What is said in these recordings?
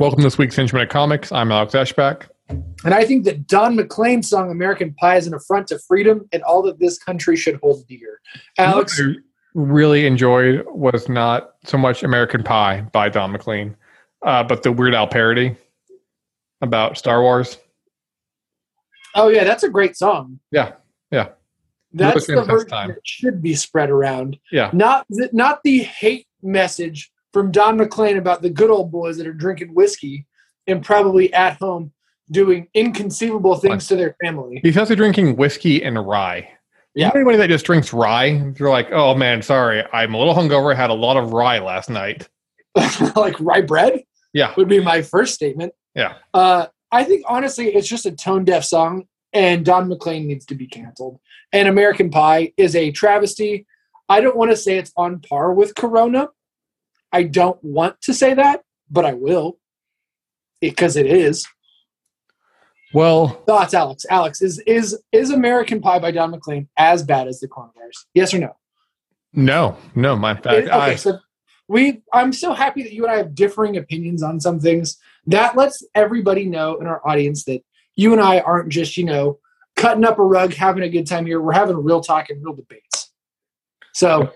Welcome to this week's Henchman of Comics. I'm Alex Ashback. And I think that Don McLean's song American Pie is an affront to freedom and all that this country should hold dear. Alex, really enjoyed was not so much American Pie by Don McLean, uh, but the Weird Al parody about Star Wars. oh yeah, that's a great song. Yeah, yeah. That's the version time. that should be spread around. Yeah. Not the, not the hate message from Don McLean about the good old boys that are drinking whiskey and probably at home doing inconceivable things to their family. He's also drinking whiskey and rye. Yeah. Anybody that just drinks rye? They're like, oh man, sorry, I'm a little hungover. I had a lot of rye last night. like rye bread Yeah, would be my first statement. Yeah. Uh, I think honestly, it's just a tone deaf song, and Don McLean needs to be canceled. And American Pie is a travesty. I don't want to say it's on par with Corona. I don't want to say that, but I will because it is. Well, Thoughts, Alex? Alex, is is is American Pie by Don McLean as bad as the coronavirus? Yes or no? no, no. My fact, It- okay, I, so we I'm so happy that you and I have differing opinions on some things. That lets everybody know in our audience that you and I aren't just, you know, cutting up a rug, having a good time here. We're having real talk and real debates. So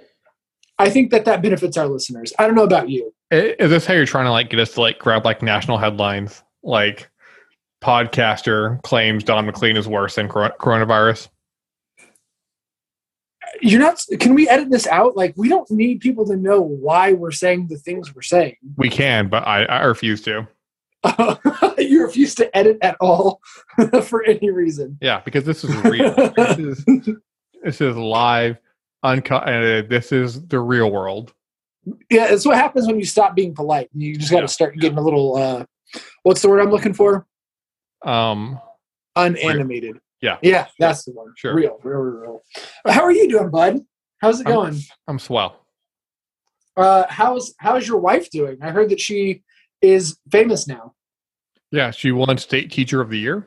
I think that that benefits our listeners. I don't know about you. Is this how you're trying to like get us to like grab like national headlines? Like, podcaster claims Don McLean is worse than coronavirus. You're not can we edit this out? Like we don't need people to know why we're saying the things we're saying. We can, but I, I refuse to. you refuse to edit at all for any reason. Yeah, because this is real. this, is, this is live, uncut. And this is the real world. Yeah, it's what happens when you stop being polite. You just got to Yeah. start getting a little. uh What's the word I'm looking for? Um, Unanimated. Yeah. yeah, that's the one. Sure. real, real, real, real. How are you doing, bud? How's it I'm- going? I'm swell. Uh, how's how's your wife doing? I heard that she is famous now. Yeah, she won state teacher of the year.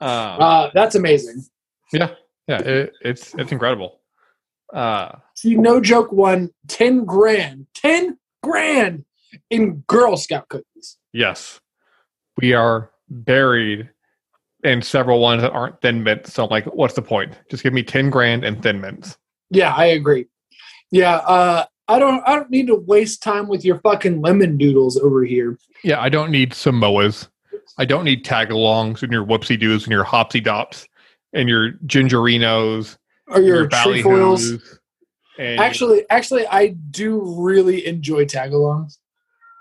Uh, Uh, that's amazing. yeah, it, it's it's incredible. Uh, She no joke won ten grand, ten grand in Girl Scout cookies. yes, we are buried in several ones that aren't thin mints. So I'm like, what's the point? Just give me ten grand and thin mints. Yeah, I agree. Yeah, uh, I don't. I don't need to waste time with your fucking lemon doodles over here. Yeah, I don't need Samoas. I don't need tagalongs and your whoopsie doos and your hopsy dops and your gingerinos, Or your, ballyhoos, trefoils. Actually, actually, I do really enjoy tagalongs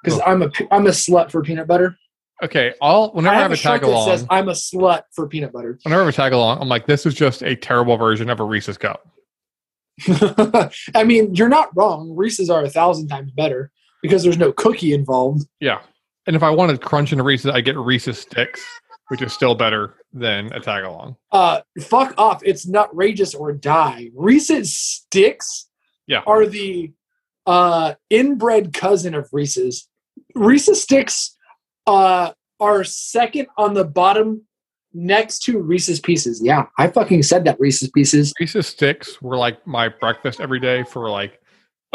because Oh. I'm a I'm a slut for peanut butter. Okay, all whenever I have, a shirt tag along, that says I'm a slut for peanut butter. whenever I have a tag along, I'm like, this is just a terrible version of a Reese's cup. I mean, you're not wrong. Reese's are a thousand times better because there's no cookie involved. Yeah, and if I wanted to crunch into Reese's, I get Reese's sticks, which is still better than a tag along. Uh, fuck off! It's nutrageous or die. Reese's sticks Yeah. are the uh, inbred cousin of Reese's. Reese's sticks uh, are second on the bottom next to Reese's pieces. Yeah, I fucking said that Reese's pieces. Reese's sticks were like my breakfast every day for like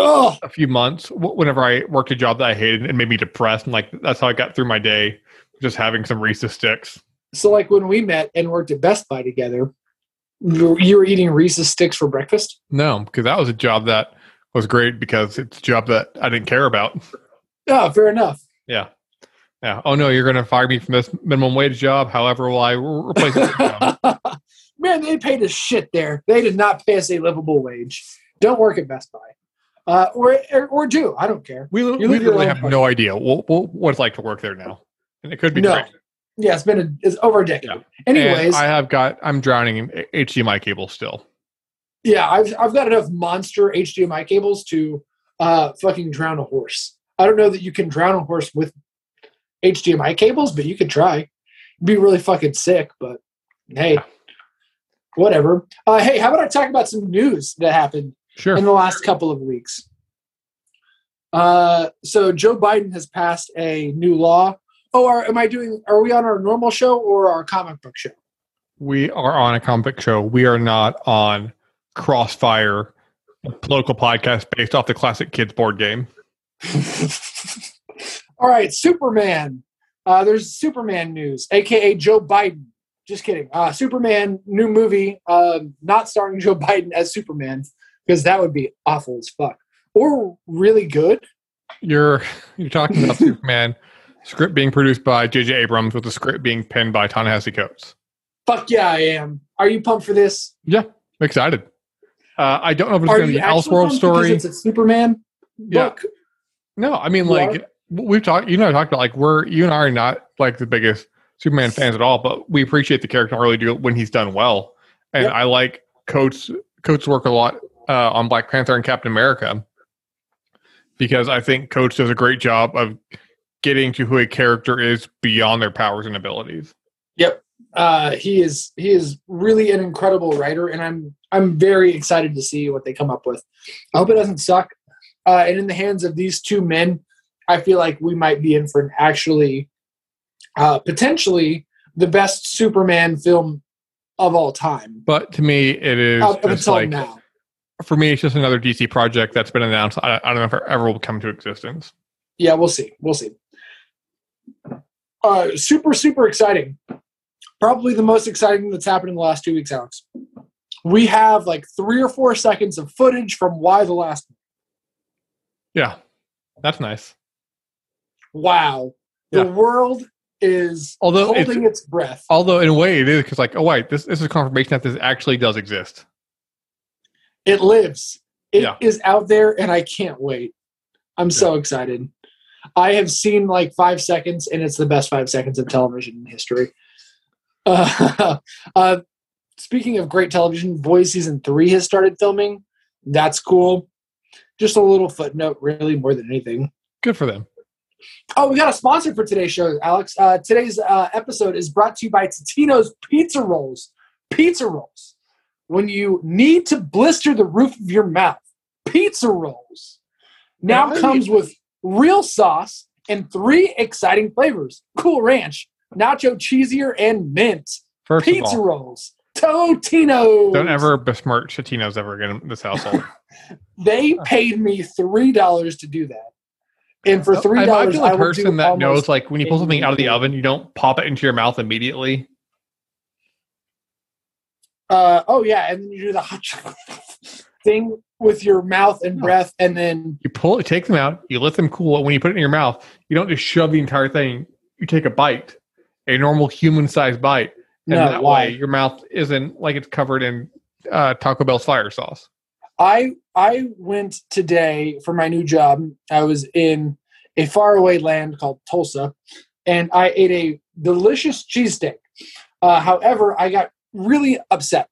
Oh, a few months. Whenever I worked a job that I hated and made me depressed, and like that's how I got through my day, just having some Reese's sticks. so like when we met and worked at Best Buy together, you were, you were eating Reese's sticks for breakfast. No, because that was a job that was great because it's a job that I didn't care about. Oh, fair enough. Yeah. Yeah. Oh no, you're going to fire me from this minimum wage job. However, will I replace it? with a job? Man, they paid us shit there. They did not pay us a livable wage. Don't work at Best Buy. Uh, or, or or do. I don't care. We, we literally have life. no idea what, what, what it's like to work there now, and it could be No. great. Yeah, it's been a, it's over a decade. Yeah. Anyways, And I have got. I'm drowning in HDMI cables still. yeah, I've I've got enough monster HDMI cables to uh fucking drown a horse. I don't know that you can drown a horse with HDMI cables, but you could try. It'd be really fucking sick, but hey, whatever. Uh, hey, how about I talk about some news that happened Sure. in the last couple of weeks? Uh, so Joe Biden has passed a new law. Oh, are, am I doing? Are we on our normal show or our comic book show? We are on a comic book show. We are not on Crossfire, a political podcast based off the classic kids board game. All right, Superman. Uh, there's Superman news, aka Joe Biden. Just kidding. Uh, Superman new movie, uh, not starring Joe Biden as Superman because that would be awful as fuck, or really good. You're you're talking about Superman script being produced by J.J. Abrams with the script being penned by Ta-Nehisi Coates. Fuck yeah, I am. Are you pumped for this? Yeah, I'm excited. Uh, I don't know if it's going to be an Elseworld story. it's a Superman Yeah. No, I mean You like we've talked. You know, I talked about like we're you and I are not like the biggest Superman fans at all, but we appreciate the character really do when he's done well. And Yep. I like Coates Coates work a lot uh, on Black Panther and Captain America because I think Coates does a great job of getting to who a character is beyond their powers and abilities. Yep. Uh, he is he is really an incredible writer, and I'm I'm very excited to see what they come up with. I hope it doesn't suck. Uh, and in the hands of these two men, I feel like we might be in for an actually uh, potentially the best Superman film of all time. But to me, it is Up until like now. for me, it's just another DC project that's been announced. I, I don't know if it ever will come to existence. Yeah, we'll see. We'll see. Uh, super, super exciting. Probably the most exciting that's happened in the last two weeks, Alex. We have like three or four seconds of footage from Y the Last. Yeah, that's nice. Wow. The Yeah. world is Although holding its breath. Although in a way it is because like, oh wait, this, this is confirmation that this actually does exist. It lives. It is Yeah. out there, and I can't wait. I'm so excited. I have seen like five seconds, and it's the best five seconds of television in history. Uh, uh, speaking of great television, Boys season three has started filming. That's cool. Just a little footnote, really, more than anything. Good for them. Oh, we got a sponsor for today's show, Alex. Uh, today's uh, episode is brought to you by Totino's Pizza Rolls. Pizza Rolls. When you need to blister the roof of your mouth, Pizza Rolls now Yeah, comes with real sauce and three exciting flavors Cool Ranch, Nacho Cheesier, and Mint. First Pizza all, Rolls. Totino's. don't ever besmirch Totino's ever again in this household. They paid me $3 to do that. And for $3, I might be the person that knows like when you pull something out of the oven, you don't pop it into your mouth immediately. Uh, oh yeah, and then you do the hot chocolate thing with your mouth and breath, and then You pull it, take them out, you let them cool. and When you put it in your mouth, you don't just shove the entire thing. You take a bite, a normal human-sized bite, and no, that why? way your mouth isn't like it's covered in uh, Taco Bell's fire sauce. I I went today for my new job. I was in a faraway land called Tulsa, and I ate a delicious cheesesteak. Uh, however, I got really upset,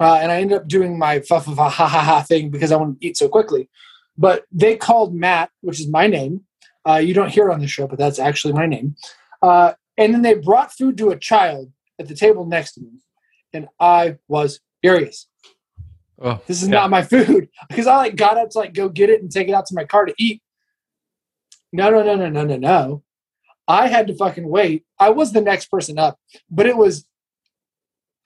uh, and I ended up doing my fa fa fa ha ha ha thing because I wanted to eat so quickly. But they called Matt, which is my name. Uh, you don't hear on the show, but that's actually my name. Uh, and then they brought food to a child at the table next to me, and I was furious Oh, this is yeah. not my food because I like got up to like go get it and take it out to my car to eat. No, no, no, no, no, no, no. I had to fucking wait. I was the next person up, but it was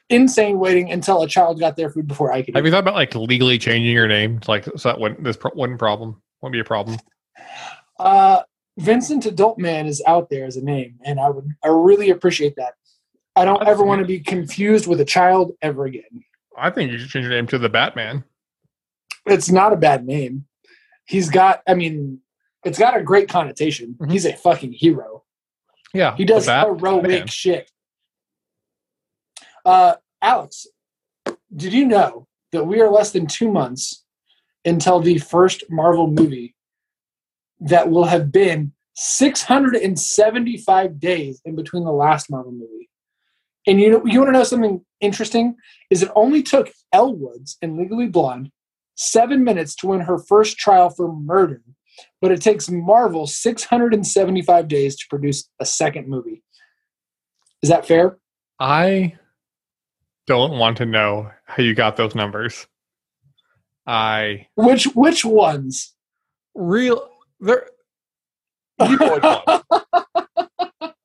insane waiting until a child got their food before I could. Have you thought about like legally changing your name, like so that wouldn't this pro- wouldn't problem wouldn't be a problem? Uh, Vincent Adult Man is out there as a name, and I would I really appreciate that. I don't That's ever want to be confused with a child ever again. I think you should change your name to the Batman. It's not a bad name. He's got, I mean, it's got a great connotation. Mhm. He's a fucking hero. Yeah, He does heroic Man. shit. Uh, Alex, did you know that we are less than two months until the first Marvel movie that will have been 675 days in between the last Marvel movie? And you know, you want to know something interesting? Is it only took Elle Woods in Legally Blonde seven minutes to win her first trial for murder, but it takes Marvel 675 days to produce a second movie. Is that fair? I don't want to know how you got those numbers. I Which which ones? real There, you know what.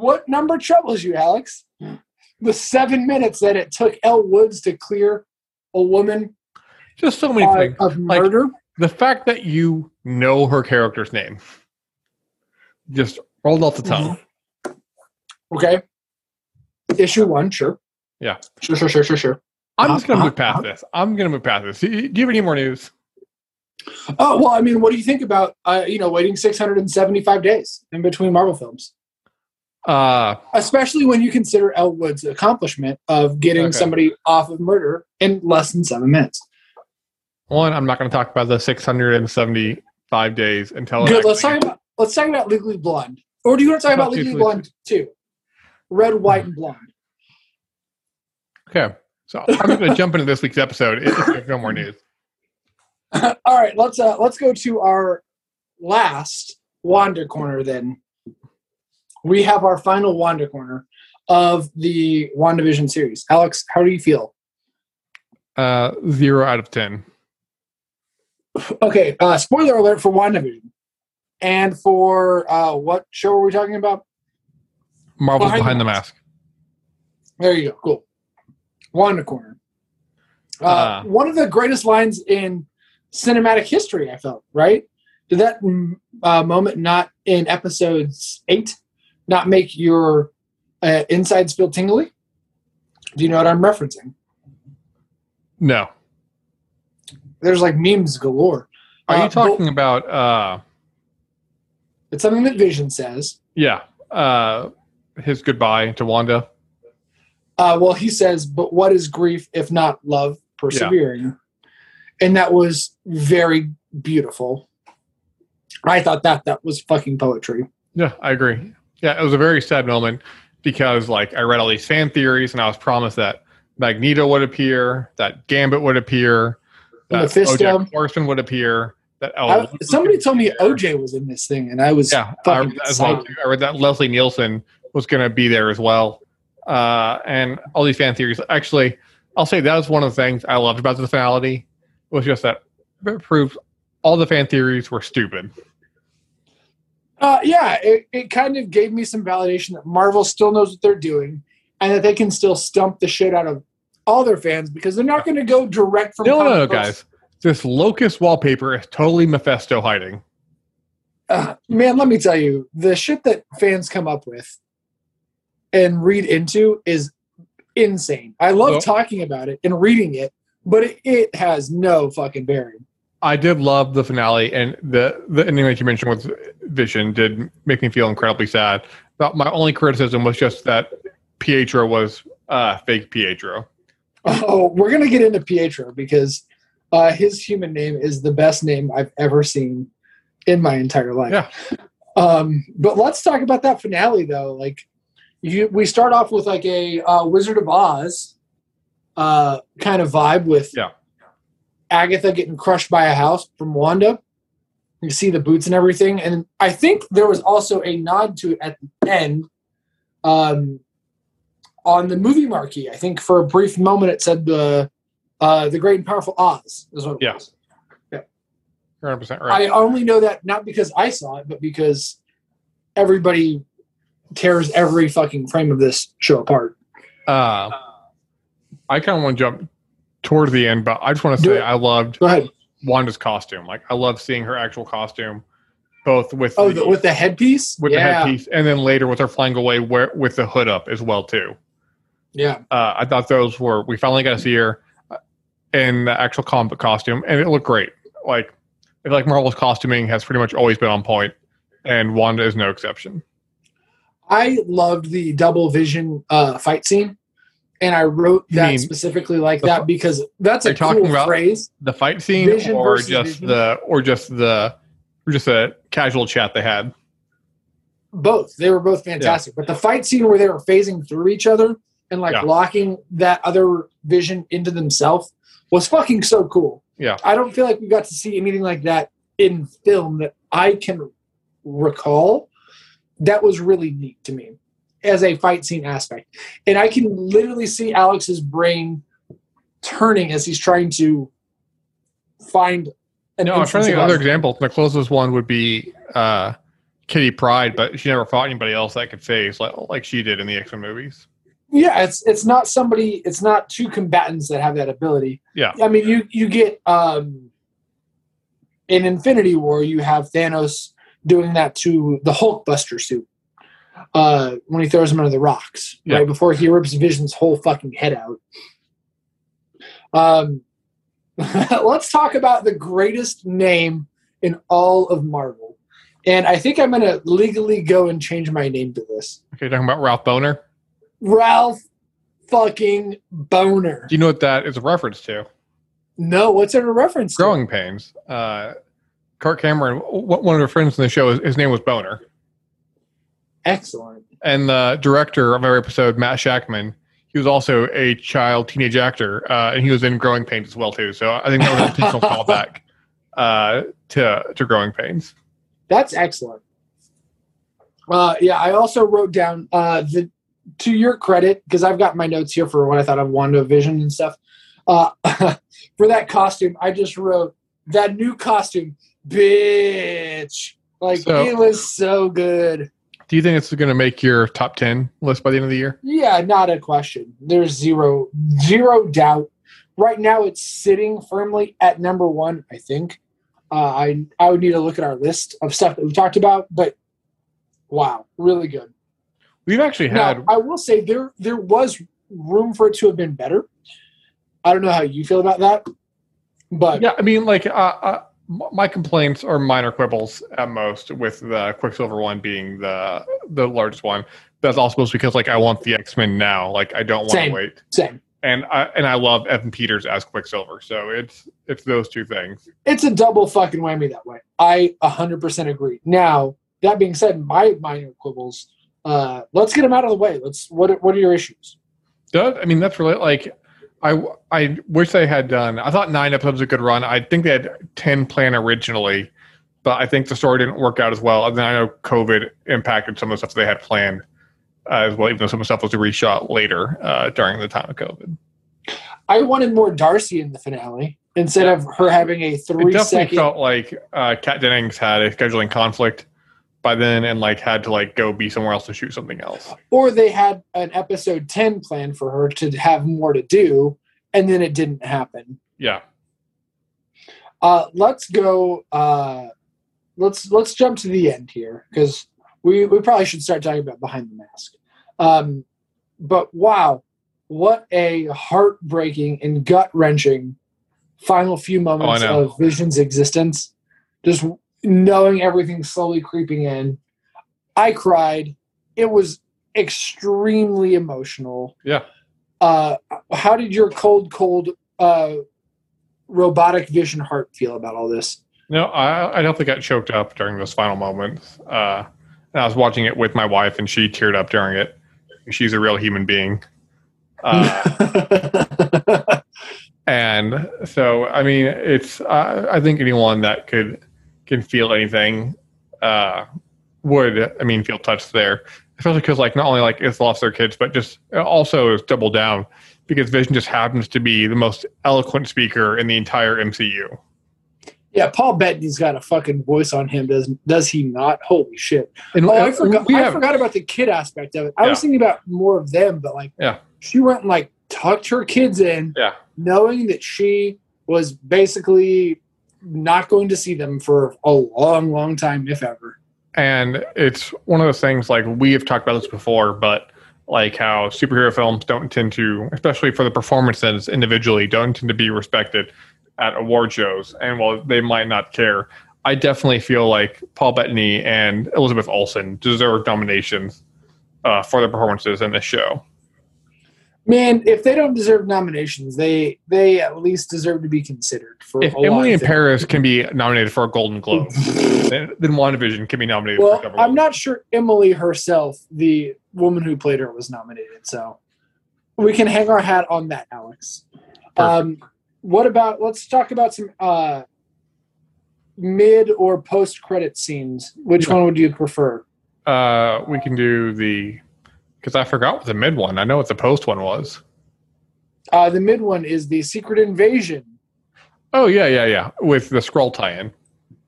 What number troubles you, Alex? The seven minutes that it took Elle Woods to clear a woman Just so many uh, things. of Like- murder. The fact that you know her character's name just rolled off the tongue. Okay. Issue one, sure. Yeah. Sure, sure, sure, sure, sure. I'm just going to Uh-huh, move past this. I'm going to move past this. Do you do you have any more news? Oh well, I mean, what do you think about uh, you know waiting 675 days in between Marvel films, Uh, especially when you consider Elle Woods' accomplishment of getting Okay. somebody off of murder in less than seven minutes. one, I'm not going to talk about the 675 days until Good. Let's talk about let's talk about Legally Blonde. Or do you want to talk about Legally- Blonde too? Red, white, and blonde. Okay. So I'm going to jump into this week's episode if there's no more news. All right, let's uh let's go to our last Wanda corner then. We have our final Wanda corner of the WandaVision series. Alex, how do you feel? Uh, zero out of 10. Okay, uh spoiler alert for WandaVision. And for uh what show are we talking about? Marvel's Behind behind, the the mask. There you go. Cool. Wanda corner. Uh, Uh. one of the greatest lines in cinematic history, I felt, right? Did that mm, uh, moment not in episodes eight not make your uh, insides feel tingly? Do you know what I'm referencing? No. There's like memes galore. Are Uh, you talking about, uh, It's something that Vision says. yeah, uh, his goodbye to Wanda? Uh, well, he says, but what is grief if not love persevering? And that was very beautiful. I thought that that was fucking poetry. Yeah, I agree. Yeah, it was a very sad moment because, like, I read all these fan theories and I was promised that Magneto would appear, that Gambit would appear, that Mephisto. OJ Horseman would appear, that I, somebody told me. OJ was in this thing, and I was Yeah, I read, as well. I read that Leslie Nielsen was going to be there as well, uh, and all these fan theories. Actually, I'll say that was one of the things I loved about the finality was just that it proved all the fan theories were stupid. Uh, yeah, it, it kind of gave me some validation that Marvel still knows what they're doing, and that they can still stump the shit out of all their fans because they're not going to go direct from. No, no, no, guys. This locust wallpaper is totally Mephisto hiding. Uh, man, let me tell you, the shit that fans come up with and read into is insane. I love Well- talking about it and reading it, but it, it has no fucking bearing. I did love the finale, and the the ending that you mentioned with Vision did make me feel incredibly sad. But my only criticism was just that Pietro was uh, fake Pietro. Oh, we're gonna get into Pietro because uh, his human name is the best name I've ever seen in my entire life. Yeah. Um, but let's talk about that finale though. Like, you, we start off with like a uh, Wizard of Oz uh, kind of vibe with Yeah. Agatha getting crushed by a house from Wanda. You see the boots and everything, and I think there was also a nod to it at the end. Um, on the movie marquee, I think for a brief moment it said the uh, the Great and Powerful Oz is what it Yeah. was. 100% right. I only know that not because I saw it, but because everybody tears every fucking frame of this show apart. Uh, I kind of want to jump towards the end, but I just want to say. I loved. Wanda's costume. Like I love seeing her actual costume, both with Oh, the, with the headpiece. with yeah, the headpiece, and then later with her flying away where, with the hood up as well too. yeah. Uh, I thought those were we finally got to see her uh, in the actual comic costume, and it looked great. Like I feel like Marvel's costuming has pretty much always been on point, and Wanda is no exception. I loved the double vision uh, fight scene, and I wrote that specifically like the that because that's a talking cool about- phrase. The fight scene, Vision or just Vision? the, or just the, or just a casual chat they had. Both they were both fantastic, but the fight scene where they were phasing through each other and like Yeah. locking that other vision into themselves was fucking so cool. Yeah. I don't feel like we got to see anything like that in film that I can recall. That was really neat to me as a fight scene aspect. And I can literally see Alex's brain turning as he's trying to find an No, I'm trying to think of of other examples. The closest one would be uh, Kitty Pryde, but she never fought anybody else that could phase like, like she did in the X Men movies. Yeah, it's it's not somebody. It's not two combatants that have that ability. Yeah. I mean, you you get um in Infinity War, you have Thanos doing that to the Hulkbuster suit uh, when he throws him under the rocks, Yeah. right before he rips Vision's whole fucking head out. Um, let's talk about the greatest name in all of Marvel, and I think I'm going to legally go and change my name to this. Okay, talking about Ralph Bohner. Ralph fucking Bohner. Do you know what that is a reference to? No, what's it a reference to? Growing Pains. Uh, Kirk Cameron, one of her friends in the show, his name was Boner. Excellent. And the director of our episode, Matt Shakman, he was also a child teenage actor, uh, and he was in Growing Pains as well too. So I think that was an intentional callback uh, to to Growing Pains. That's excellent. Uh, yeah, I also wrote down uh, the to your credit because I've got my notes here for what I thought of WandaVision and stuff. Uh, for that costume, I just wrote that new costume, bitch. Like So- it was so good. Do you think it's going to make your top ten list by the end of the year? Yeah, not a question. There's zero zero doubt. Right now, it's sitting firmly at number one. I think. Uh, I I would need to look at our list of stuff that we talked about, but wow, really good. We've actually had Now, I will say there there was room for it to have been better. I don't know how you feel about that, but Yeah, I mean, like, uh, uh, my complaints are minor quibbles at most, with the Quicksilver one being the the largest one. That's also supposed because, like, I want the X Men now. Like, I don't want to wait. same. And I and I love Evan Peters as Quicksilver, so it's it's those two things. It's a double fucking whammy that way. I 100% agree. Now, that being said, my minor quibbles, uh, let's get them out of the way. Let's what are- what are your issues? Does I mean that's really like I I wish they had done. I thought nine episodes was a good run. I think they had ten planned originally, but I think the story didn't work out as well. And then I know COVID impacted some of the stuff they had planned uh, as well, even though some of the stuff was reshot later uh, during the time of COVID. I wanted more Darcy in the finale instead of her having a It definitely second. felt like uh, Kat Dennings had a scheduling conflict by then, and like had to like go be somewhere else to shoot something else. or they had an episode 10 planned for her to have more to do, and then it didn't happen. Yeah, Uh, let's go. Uh, let's let's jump to the end here because we we probably should start talking about behind the mask. Um, but wow, what a heartbreaking and gut wrenching final few moments know. of Vision's existence. Just knowing everything slowly creeping in, I cried. It was extremely emotional. yeah. Uh, how did your cold, cold, uh, robotic vision heart feel about all this? No, I, I definitely got choked up during those final moments. Uh, and I was watching it with my wife, and she teared up during it. She's a real human being. Uh, and so, I mean, it's. Uh, I think anyone that could can feel anything uh, would. I mean, feel touched there, especially because like not only like it's lost their kids, but just also is double down because Vision just happens to be the most eloquent speaker in the entire MCU. yeah, Paul Bettany's got a fucking voice on him, does does he not? Holy shit! And Oh, I forgot. I have- forgot about the kid aspect of it. I was thinking about more of them, but like, Yeah. she went and like tucked her kids in, Yeah. knowing that she was basically not going to see them for a long, long time, if ever. and it's one of those things like we have talked about this before but like how superhero films don't tend to especially for the performances individually don't tend to be respected at award shows and while they might not care i definitely feel like paul bettany and elizabeth olsen deserve nominations uh, for their performances in this show Man, if they don't deserve nominations, they they at least deserve to be considered for. if emily in things. paris can be nominated for a golden globe then, then wandavision can be nominated Well, I'm not sure Emily herself, the woman who played her, was nominated. So we can hang our hat on that, Alex. Um, what about? Let's talk about some uh, mid or post credit scenes. Which Yeah. one would you prefer? uh, we can do the because i forgot what the mid one i know what the post one was Uh, the mid one is the secret invasion. Oh yeah, yeah, yeah. With the Skrull tie-in.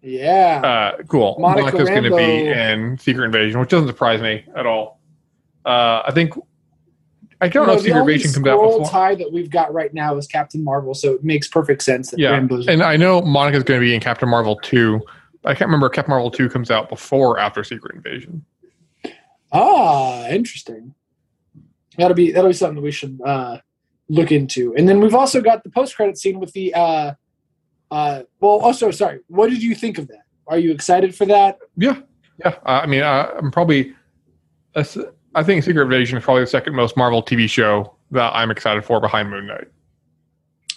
Yeah. Uh, cool. Monica Monica's going to be in Secret Invasion, which doesn't surprise me at all. Uh, I think I don't know No, if Secret Invasion comes out Skrull before. tie that we've got right now is Captain Marvel, so it makes perfect sense that Yeah, Rambeau's. and I know Monica's going to be in Captain Marvel two. I can't remember if Captain Marvel two comes out before or after Secret Invasion. Ah, interesting. That'll be that'll be something that we should uh, look into. And then we've also got the post credit scene with the. Uh, uh, well, also sorry. What did you think of that? Are you excited for that? Yeah, yeah. Uh, I mean, uh, I'm probably. that's- I think Secret Invasion is probably the second most Marvel TV show that I'm excited for behind Moon Knight.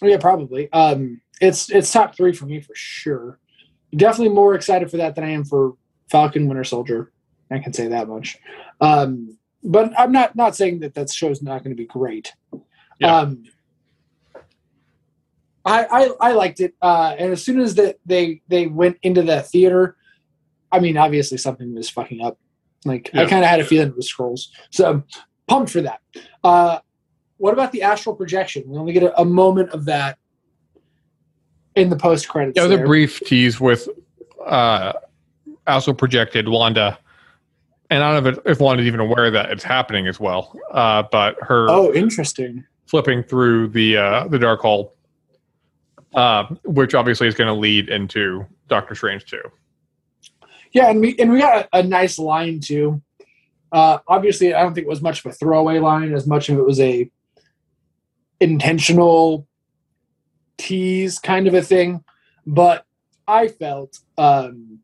Yeah, probably. Um, it's it's top three for me for sure. Definitely more excited for that than I am for Falcon Winter Soldier. I can say that much. Um, but I'm not not saying that that show's not going to be great. Yeah. Um, I, I I liked it, uh, and as soon as that they they went into the theater, I mean, obviously something was fucking up. Like I kind of had a feeling it was Skrulls, so I'm pumped for that. Uh, what about the astral projection? We only get a, a moment of that in the post credits. Yeah, it was a brief tease with uh, astral projected Wanda, and I don't know if, if Wanda's even aware that it's happening as well. Uh, but her Oh, interesting. flipping through the uh, the Darkhold, uh, which obviously is going to lead into Doctor Strange too. Yeah, and we and we got a, a nice line too. Uh, obviously, I don't think it was much of a throwaway line as much of it was a intentional tease kind of a thing. But I felt um,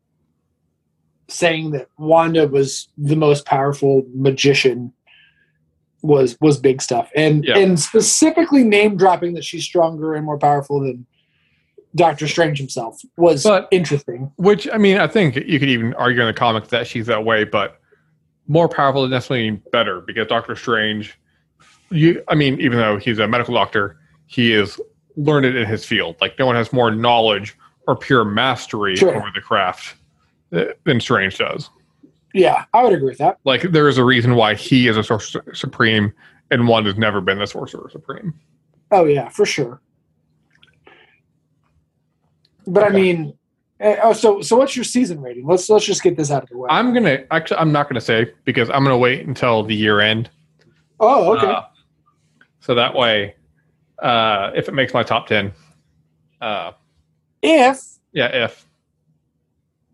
saying that Wanda was the most powerful magician was was big stuff, and Yeah. and specifically name dropping that she's stronger and more powerful than Doctor Strange himself was But- interesting. Which I mean, I think you could even argue in the comics that she's that way, but more powerful doesn't necessarily mean better because Doctor Strange, you, I mean, even though he's a medical doctor, he is learned in his field. Like no one has more knowledge or pure mastery Sure. over the craft than Strange does. Yeah, I would agree with that. Like there is a reason why he is a sorcerer supreme and one has never been the sorcerer supreme. Oh yeah, for sure. But I mean, eh, oh, so so what's your season rating? Let's let's just get this out of the way. I'm gonna actually, I'm not gonna say because I'm gonna wait until the year end. oh, okay. Uh, so that way, uh, if it makes my top ten, uh, if yeah, if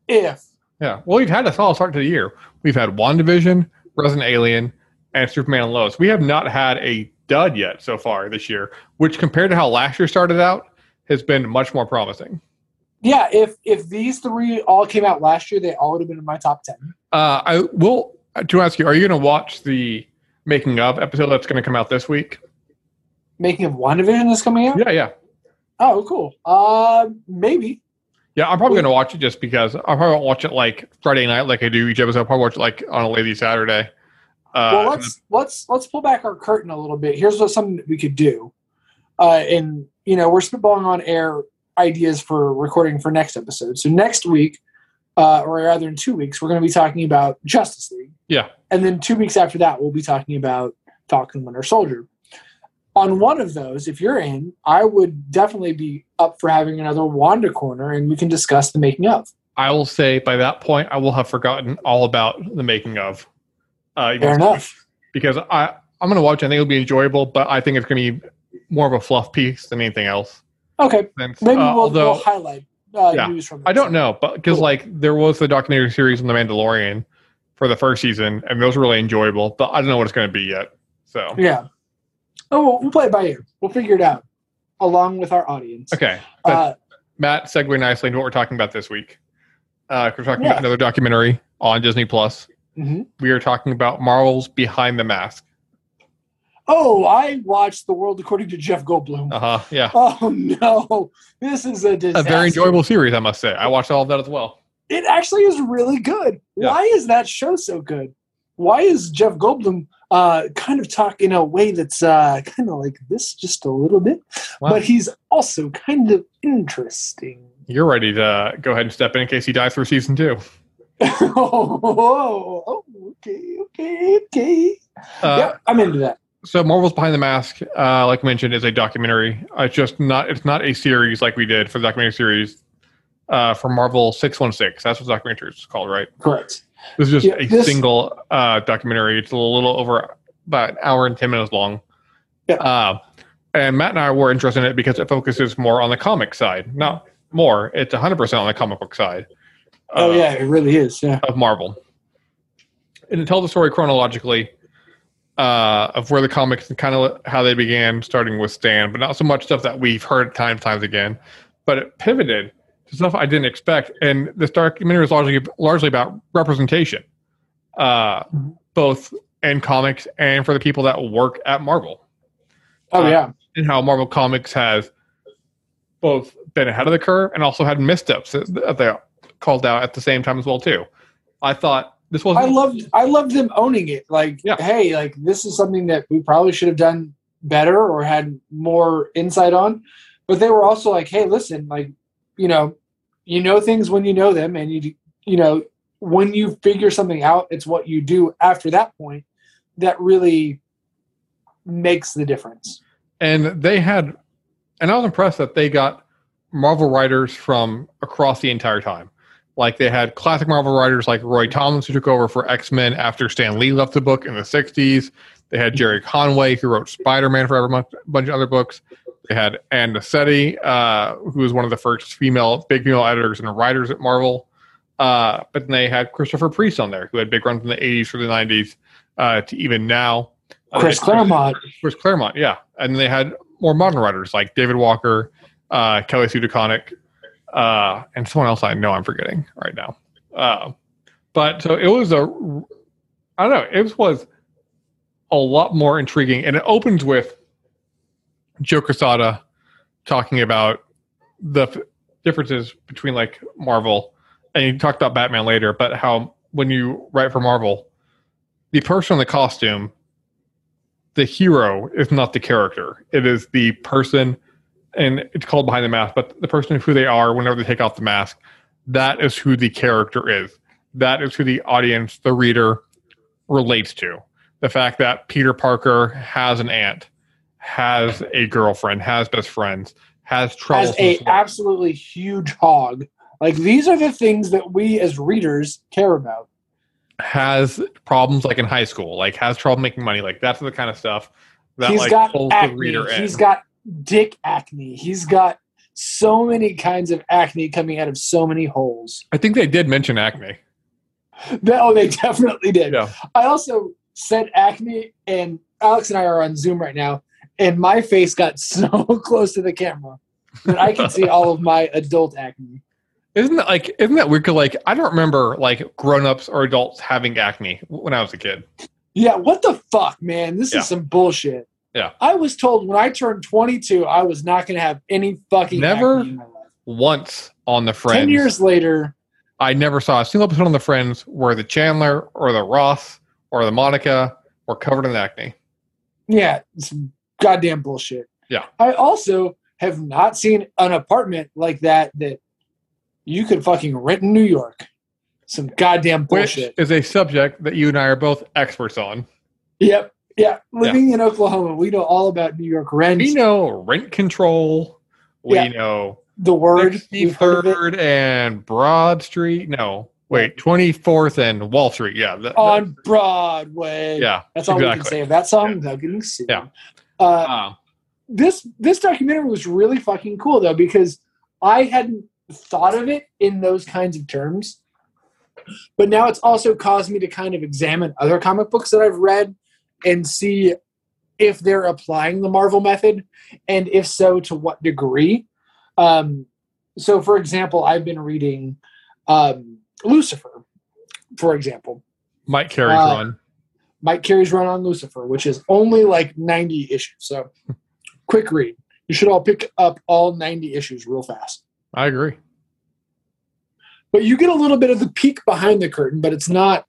if yeah, well, we've had a solid start to the year. We've had WandaVision, Resident Alien, and Superman and Lois. We have not had a dud yet so far this year, which compared to how last year started out, has been much more promising. yeah, if if these three all came out last year, they all would have been in my top ten. Uh, I will to ask you: Are you going to watch the making of episode that's going to come out this week? Making of WandaVision is coming out. Yeah, yeah, Oh, cool. Uh, maybe. Yeah. I'm probably going to watch it just because I probably won't watch it like Friday night like I do each episode. I'll probably watch it like on a lazy Saturday. Uh, well, let's let's let's pull back our curtain a little bit. Here's what something that we could do, uh, and you know we're spitballing on air ideas for recording for next episode. So next week, uh, or rather in two weeks, we're going to be talking about Justice League. Yeah. and then two weeks after that, we'll be talking about Falcon Winter Soldier. On one of those, if you're in, I would definitely be up for having another Wanda corner, and we can discuss the making of. I will say by that point I will have forgotten all about the making of. Uh, Fair enough. because I I'm going to watch. it. I think it'll be enjoyable, but I think it's going to be more of a fluff piece than anything else. Okay, maybe uh, we'll, although we'll highlight uh, Yeah. news from. I don't know, but because Cool. like there was the documentary series on the Mandalorian for the first season, and those were really enjoyable. But I don't know what it's going to be yet. So Yeah. Oh, we'll, we'll play it by ear. We'll figure it out along with our audience. okay, Uh, Matt, segue nicely into what we're talking about this week. Uh, we're talking Yeah. about another documentary on Disney Plus. mhm. We are talking about Marvel's Behind the Mask. Oh, I watched The World According to Jeff Goldblum. Uh huh. Yeah, Oh no, this is a disaster. a very enjoyable series, I must say. I watched all of that as well. It actually is really good. Yeah. Why is that show so good? Why is Jeff Goldblum uh, kind of talk in a way that's uh, kind of like this, just a little bit, Wow. but he's also kind of interesting. You're ready to go ahead and step in in case he dies for season two. oh, oh, okay, okay, okay. Uh, yep, I'm into that. so Marvel's Behind the Mask, uh, like mentioned, is a documentary. Uh, it's just not. It's not a series like we did for the documentary series uh, for Marvel Six One Six. That's what the documentary is called, right? Correct. This is just Yeah, a this- single uh, documentary. It's a little over about an hour and ten minutes long. Yeah. Uh, and Matt and I were interested in it because it focuses more on the comic side. Not more. It's hundred percent on the comic book side. Oh uh, yeah, it really is. Yeah. of Marvel. And to tell the story chronologically uh, of where the comics and kind of how they began, starting with Stan, but not so much stuff that we've heard time and times again. But it pivoted stuff I didn't expect. And this documentary is largely largely about representation, uh, both in comics and for the people that work at Marvel Oh Uh, yeah. and how Marvel Comics has both been ahead of the curve and also had missteps that that they called out at the same time as well too. I thought this was I loved I loved them owning it. Like, Yeah. hey, like this is something that we probably should have done better or had more insight on. But they were also like, hey, listen, like, you know, you know things when you know them, and you you know when you figure something out, it's what you do after that point that really makes the difference. and they had and I was impressed that they got Marvel writers from across the entire time. Like they had classic Marvel writers like Roy Thomas who took over for X Men after Stan Lee left the book in the '60s. They had Gerry Conway who wrote Spider Man for a bunch of other books. They had Ann Nocenti, uh, who was one of the first female big female editors and writers at Marvel. Uh, but then they had Christopher Priest on there, who had big runs in the '80s through the '90s uh, to even now. Uh, Chris Claremont, Chris Claremont, yeah, and they had more modern writers like David Walker, uh, Kelly Sue DeConnick, uh, and someone else I know I'm forgetting right now. Uh, but so it was a, I don't know, it was a lot more intriguing, and it opens with Joe Quesada talking about the f- differences between like Marvel, and you talked about Batman later, but how when you write for Marvel, the person in the costume the hero is not the character. It is the person, and it's called behind the mask, but the person who they are whenever they take off the mask, that is who the character is. That is who the audience, the reader, relates to. The fact that Peter Parker has an aunt, has a girlfriend, has best friends, has trouble. as a absolutely huge hog. Like these are the things that we as readers care about. has problems like in high school, like has trouble making money, like that's the kind of stuff that He's like got pulls the reader in. He's got dick acne. He's got so many kinds of acne coming out of so many holes. I think they did mention acne. Oh, they definitely did. Yeah. I also said acne, and Alex and I are on Zoom right now, and my face got so close to the camera that I can see all of my adult acne. Isn't that like isn't that weird? 'Cause, like I don't remember like grown-ups or adults having acne when I was a kid. Yeah, what the fuck, man? This Yeah. is some bullshit. Yeah. I was told when I turned 22, I was not going to have any fucking Never? acne in my life. Once on the Friends, 10 years later, I never saw a single episode on the Friends where the Chandler or the Ross or the Monica were covered in acne. yeah, it's goddamn bullshit. Yeah. I also have not seen an apartment like that that you could fucking rent in New York. Some goddamn Which bullshit. is a subject that you and I are both experts on. Yep. Yeah. Living in Oklahoma, we know all about New York rent. We know rent control. We Yeah. know the word. We've heard of it. 63rd and Broad Street. No, wait, 24th and Wall Street. Yeah. that- on Broadway. yeah. That's all we can say of that song without getting sued. Yeah. Uh, Uh, this this documentary was really fucking cool though because I hadn't thought of it in those kinds of terms. But now it's also caused me to kind of examine other comic books that I've read and see if they're applying the Marvel method and if so to what degree. Um, so for example, I've been reading um, Lucifer, for example. Mike Carey's Uh, run. Mike Carey's run on Lucifer, which is only like 90 issues. So quick read. You should all pick up all 90 issues real fast. I agree. But you get a little bit of the peek behind the curtain, but it's not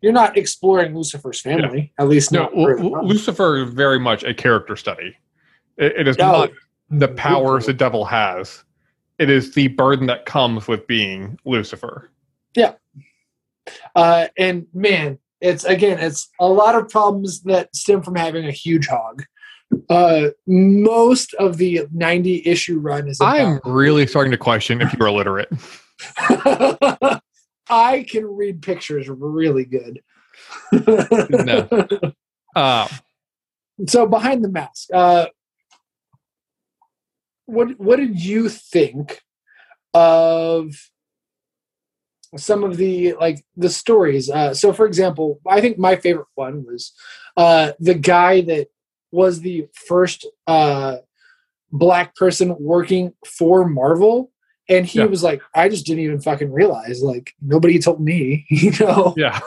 you're not exploring Lucifer's family, at least No, not early Lucifer is very much a character study. It, it is Oh, not the powers the devil has. It is the burden that comes with being Lucifer. Yeah. Uh, and man, It's again, it's a lot of problems that stem from having a huge hog. Uh, most of the 90 issue run is. I'm really starting to question if you're illiterate. I can read pictures really good. no. Uh, so behind the mask, uh, what what did you think of some of the like the stories? Uh, so, for example, I think my favorite one was uh, the guy that was the first uh, black person working for Marvel. And he Yeah. was like, I just didn't even fucking realize. Like, nobody told me, you know? Yeah.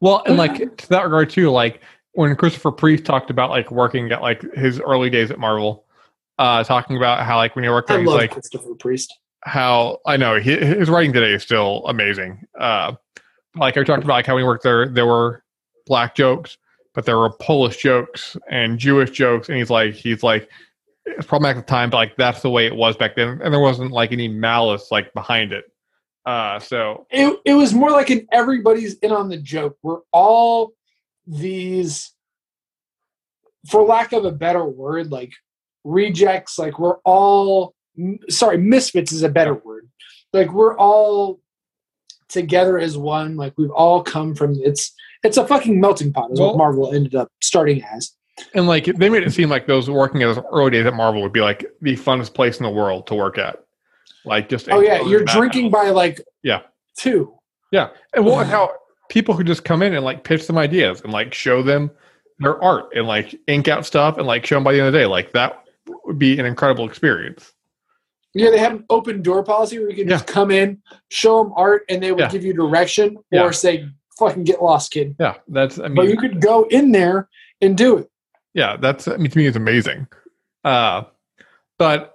well, and like to that regard too, like when Christopher Priest talked about like working at like his early days at Marvel, uh, talking about how like when he worked there, I he's like Christopher Priest. How I know his writing today is still amazing. Uh, like I talked about, like how he worked there, there were black jokes, but there were Polish jokes and Jewish jokes, and he's like, he's like, it's problematic at the time, but like that's the way it was back then, and there wasn't like any malice like behind it. Uh, so it, it was more like an everybody's in on the joke. We're all these, for lack of a better word, like rejects. Like we're all sorry, misfits is a better word. Like we're all together as one. Like we've all come from it's it's a fucking melting pot. Is Well- what Marvel ended up starting as. And like they made it seem like those working at those early days at Marvel would be like the funnest place in the world to work at. Like just Oh yeah, you're drinking by like Yeah. two. Yeah, and well, and how people could just come in and like pitch them ideas and like show them their art and like ink out stuff and like show them by the end of the day. Like that would be an incredible experience. Yeah, they had an open door policy where you could just come in, show them art, and they would Yeah. give you direction or say, "Fucking get lost, kid." Yeah, that's I But mean, you could go in there and do it. yeah, that's I mean to me it's amazing. Uh, but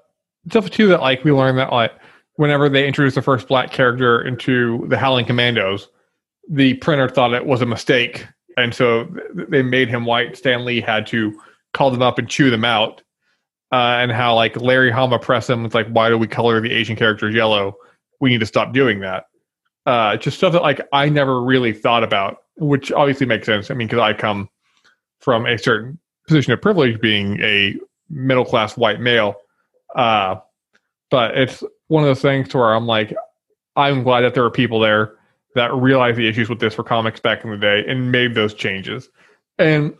stuff too that like we learned that like whenever they introduced the first black character into the Howling Commandos, the printer thought it was a mistake, and so they made him white. Stan Lee had to call them up and chew them out. Uh, and how like Larry Hama pressed him with like, why do we color the Asian characters yellow? We need to stop doing that. Uh, just stuff that like I never really thought about, which obviously makes sense. I mean, because I come from a certain position of privilege, being a middle class white male. Uh, but it's one of those things to where I'm like, I'm glad that there are people there that realized the issues with this for comics back in the day and made those changes. And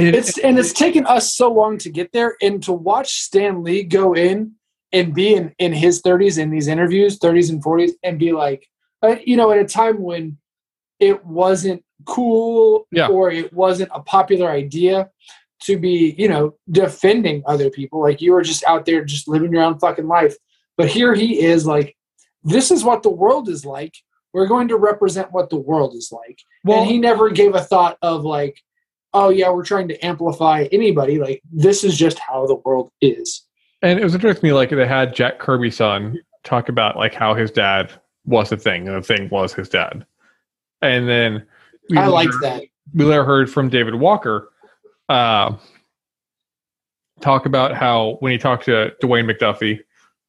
it- It's and it's taken us so long to get there, and to watch Stan Lee go in and be in in his 30s in these interviews, 30s and 40s, and be like, uh, you know, at a time when it wasn't cool Yeah. or it wasn't a popular idea to be, you know, defending other people. Like you were just out there just living your own fucking life. But here he is like, this is what the world is like. We're going to represent what the world is like. well, and he never gave a thought of like, oh yeah, we're trying to amplify anybody. Like this is just how the world is. And it was interesting to me, like they had Jack Kirby's son talk about like how his dad was the thing, and the thing was his dad. And then we I like that. We later heard from David Walker uh, talk about how when he talked to Dwayne McDuffie,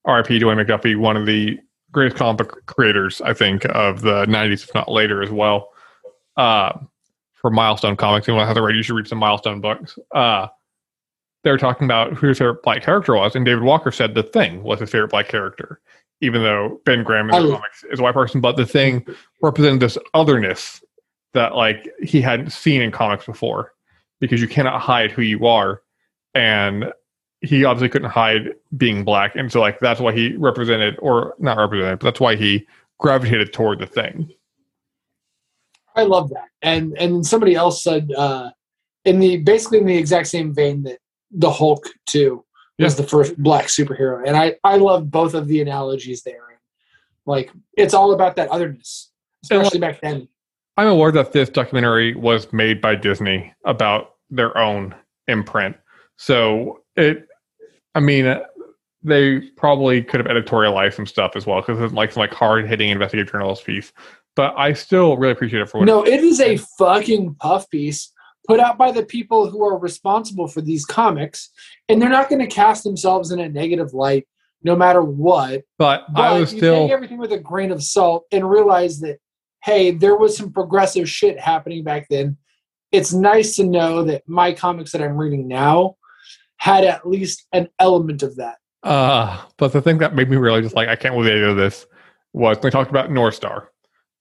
RIP Dwayne McDuffie, one of the greatest comic creators, I think, of the 90s, if not later as well, uh, for Milestone Comics. Anyone has a read, you should read some Milestone books. Uh, they were talking about who his favorite black character was, and David Walker said the Thing was his favorite black character, even though Ben Grimm in the lo- comics is a white person. But the Thing represented this otherness that like he hadn't seen in comics before, because you cannot hide who you are, and he obviously couldn't hide being black, and so like that's why he represented, or not represented, but that's why he gravitated toward the Thing. I love that. And and somebody else said uh in the basically in the exact same vein that the Hulk too was the first black superhero. And I I love both of the analogies there. Like it's all about that otherness, And, like- especially back then. I'm aware that this documentary was made by Disney about their own imprint. So it, I mean, uh, they probably could have editorialized some stuff as well because it's like some like hard hitting investigative journalist piece. But I still really appreciate it for what. No, it is a fucking puff piece put out by the people who are responsible for these comics, and they're not going to cast themselves in a negative light no matter what. but But I was you still take everything with a grain of salt and realize that, hey, there was some progressive shit happening back then. It's nice to know that my comics that I'm reading now had at least an element of that. Uh, but the thing that made me really just like, I can't believe they did this was when we talked about North Star.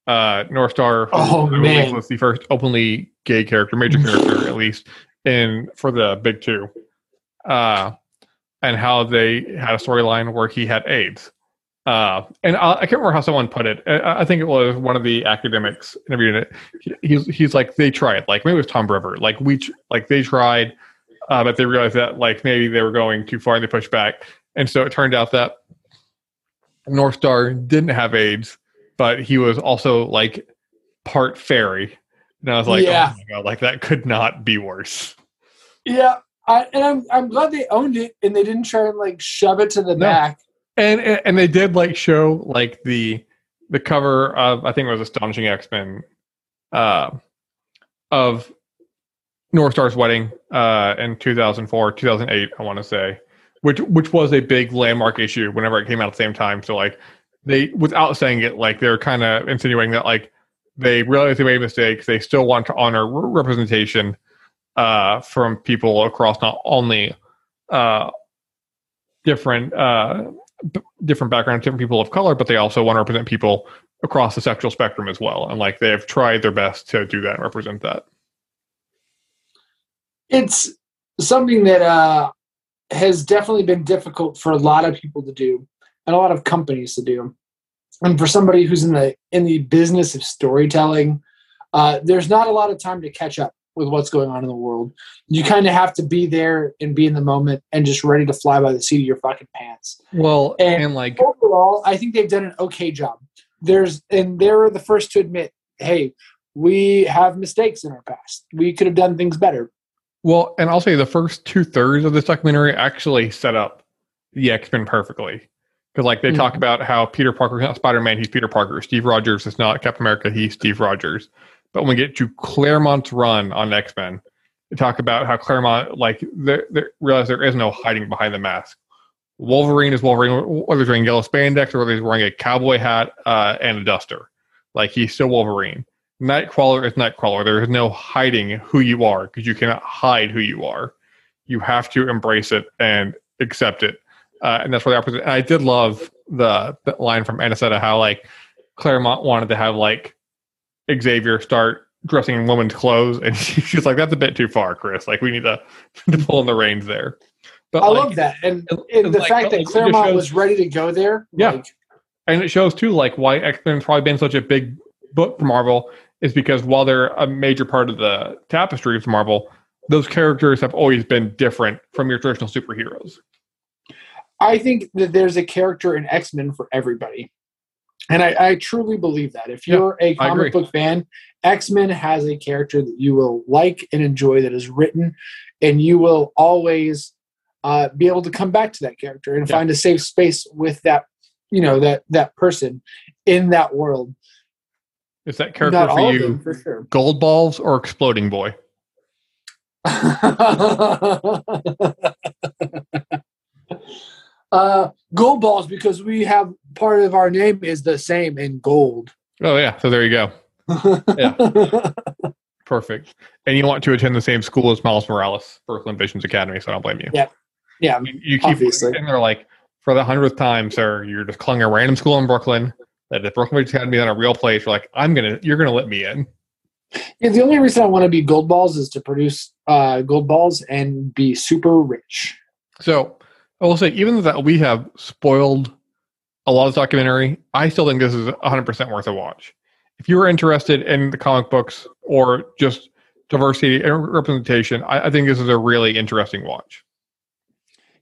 Uh, North Star Oh, man. was the first openly gay character, major character at least, in for the big two. Uh, and how they had a storyline where he had AIDS. Uh, and I, I can't remember how someone put it. I, I think it was one of the academics interviewing it. He, he's he's like they tried, like maybe it was Tom Brevoort, like we tr- like they tried, uh, but they realized that like maybe they were going too far and they pushed back. And so it turned out that North Star didn't have AIDS, but he was also like part fairy. And I was like, Yeah. oh my god, like that could not be worse. Yeah, I, and I'm I'm glad they owned it and they didn't try and like shove it to the No. back. And and and they did like show like the the cover of I think it was Astonishing X Men, uh, of North Star's wedding uh, in 2004, 2008, I want to say, which which was a big landmark issue whenever it came out at the same time. So like they, without saying it, like they're kind of insinuating that like they realize they made mistakes. They still want to honor re- representation uh, from people across not only uh, different uh, b- different backgrounds, different people of color, but they also want to represent people across the sexual spectrum as well. And like they have tried their best to do that and represent that. It's something that uh, has definitely been difficult for a lot of people to do and a lot of companies to do. And for somebody who's in the in the business of storytelling, uh, there's not a lot of time to catch up with what's going on in the world. You kind of have to be there and be in the moment and just ready to fly by the seat of your fucking pants. Well, And- and, like overall, I think they've done an okay job. There's and they're the first to admit, hey, we have mistakes in our past. We could have done things better. Well, and I'll say the first two thirds of this documentary actually set up the X Men perfectly. Because like they talk Mhm. about how Peter Parker is not Spider Man, he's Peter Parker. Steve Rogers is not Captain America, he's Steve Rogers. But when we get to Claremont's run on X Men, they talk about how Claremont like they they realize there is no hiding behind the mask. Wolverine is Wolverine, whether he's wearing yellow spandex or whether he's wearing a cowboy hat uh, and a duster. Like he's still Wolverine. Nightcrawler is Nightcrawler. There is no hiding who you are because you cannot hide who you are. You have to embrace it and accept it, uh, and that's where the opposite. And I did love the, the line from Ann Nocenti how like Claremont wanted to have like Xavier start dressing in woman's clothes, and she's like, "That's a bit too far, Chris. Like we need to, to pull in the reins there." But I like, love that, and, it- and the like- fact that it just Claremont shows- was ready to go there. Yeah. like, and it shows too like why x-men's probably been such a big book for marvel is because while they're a major part of the tapestry of marvel those characters have always been different from your traditional superheroes I think that there's a character in X Men for everybody, and I, I truly believe that. If you're a comic book fan, X Men has a character that you will like and enjoy that is written, and you will always uh, be able to come back to that character and Yeah. find a safe space with that, you know, that that person in that world. is that character Not for you them, for sure. gold balls or exploding boy uh, gold balls because we have part of our name is the same in gold. oh yeah so there you go yeah, perfect and you want to attend the same school as miles morales brooklyn visions academy so i don't blame you Yeah. yeah, you, you keep Obviously. and they're like for the hundredth time sir you're just calling a random school in brooklyn that the brooklyn visions academy is not a real place you're like i'm gonna you're gonna let me in Yeah, the only reason I want to be gold balls is to produce uh, gold balls and be super rich. So I will say, even though that we have spoiled a lot of documentary, I still think this is 100% worth a watch. If you are interested in the comic books or just diversity and representation, I, I think this is a really interesting watch.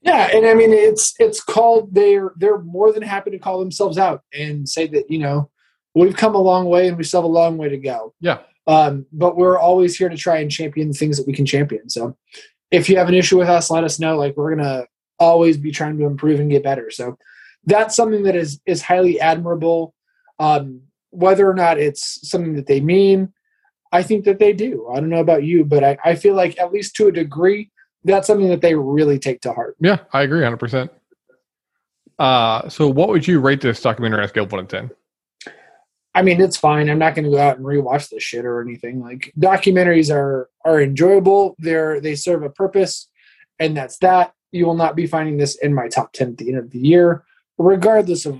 Yeah, and I mean it's it's called they're they're more than happy to call themselves out and say that you know we've come a long way and we still have a long way to go. Yeah. Um, but we're always here to try and champion the things that we can champion. So if you have an issue with us, let us know. Like we're gonna always be trying to improve and get better. So that's something that is is highly admirable. Um, whether or not it's something that they mean, I think that they do. I don't know about you, but I, I feel like at least to a degree, that's something that they really take to heart. Yeah, I agree 100%. Uh, so, what would you rate this documentary on a scale of 1 to 10? I mean, it's fine. I'm not going to go out and rewatch this shit or anything. Like documentaries are are enjoyable. They're they serve a purpose, and that's that. You will not be finding this in my top ten at the end of the year, regardless of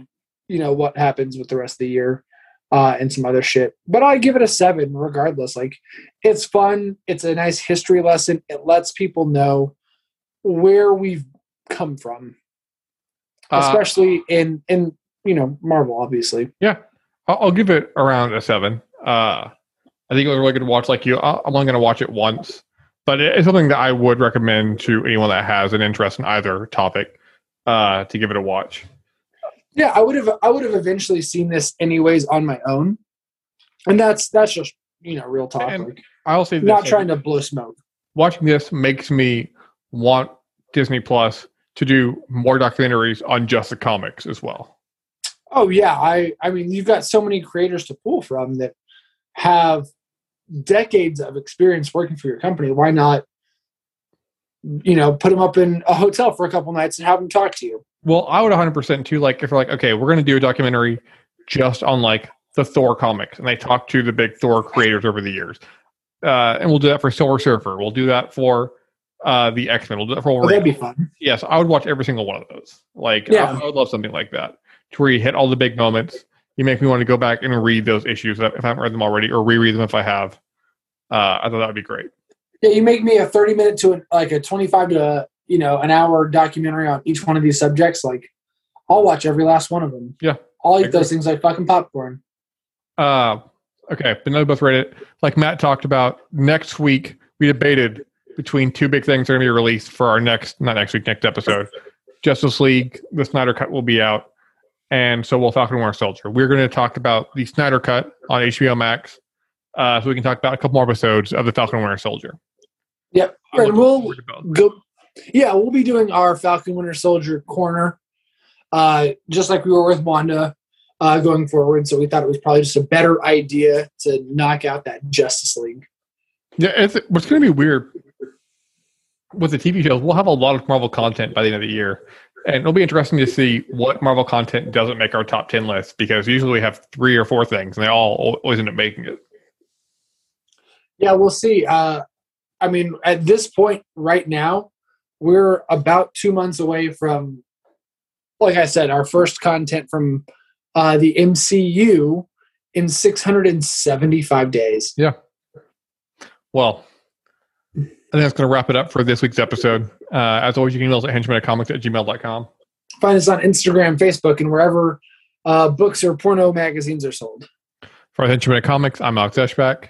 you know what happens with the rest of the year uh, and some other shit. But I give it a seven, regardless. Like it's fun. It's a nice history lesson. It lets people know where we've come from, Uh, especially in in you know Marvel, obviously. Yeah, I'll, I'll give it around a seven. Uh, I think it was really good to watch. Like you, I'm only going to watch it once, but it's something that I would recommend to anyone that has an interest in either topic uh, to give it a watch. Yeah, I would have I would have eventually seen this anyways on my own, and that's that's just you know real talk. Like, I'll say this: not trying to blow smoke. watching this makes me want Disney Plus to do more documentaries on just the comics as well. Oh yeah, I I mean you've got so many creators to pull from that have decades of experience working for your company. Why not, you know, put them up in a hotel for a couple nights and have them talk to you? Well, I would 100% too. Like, if we're like, okay, we're going to do a documentary just on like the Thor comics, and they talk to the big Thor creators over the years, uh, and we'll do that for Silver Surfer. We'll do that for uh, the X Men. We'll do that for Oh, that'd be fun. yes, I would watch every single one of those. Like, Yeah. I, I would love something like that, to where you hit all the big moments. You make me want to go back and read those issues if I haven't read them already, or reread them if I have. Uh, I thought that would be great. Yeah, you make me a thirty minute to a, like a twenty five to you know an hour documentary on each one of these subjects. Like, I'll watch every last one of them. Yeah, I'll eat those things like fucking popcorn. Uh, okay, but now we both read it. Like Matt talked about, next week we debated between two big things that are going to be released for our next, not next week, next episode. Justice League, the Snyder Cut will be out, and so we'll Falcon and Winter Soldier. We're going to talk about the Snyder Cut on HBO Max, uh, so we can talk about a couple more episodes of the Falcon and Winter Soldier. Yep, I'm and we'll forward to both. go. Yeah, we'll be doing our Falcon Winter Soldier corner, uh, just like we were with Wanda uh, going forward. So we thought it was probably just a better idea to knock out that Justice League. Yeah, it's, what's going to be weird with the TV shows, we'll have a lot of Marvel content by the end of the year. And it'll be interesting to see what Marvel content doesn't make our top 10 list because usually we have three or four things and they all always end up making it. Yeah, we'll see. Uh, I mean, at this point right now, we're about two months away from, like I said, our first content from uh, the MCU in 675 days. Yeah. Well, I think that's going to wrap it up for this week's episode. Uh, as always, you can email us at henchmancomics at gmail.com. Find us on Instagram, Facebook, and wherever uh, books or porno magazines are sold. For Henchman of Comics, I'm Alex Eschbach.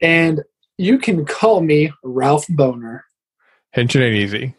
And you can call me Ralph Bohner. Henchman ain't easy.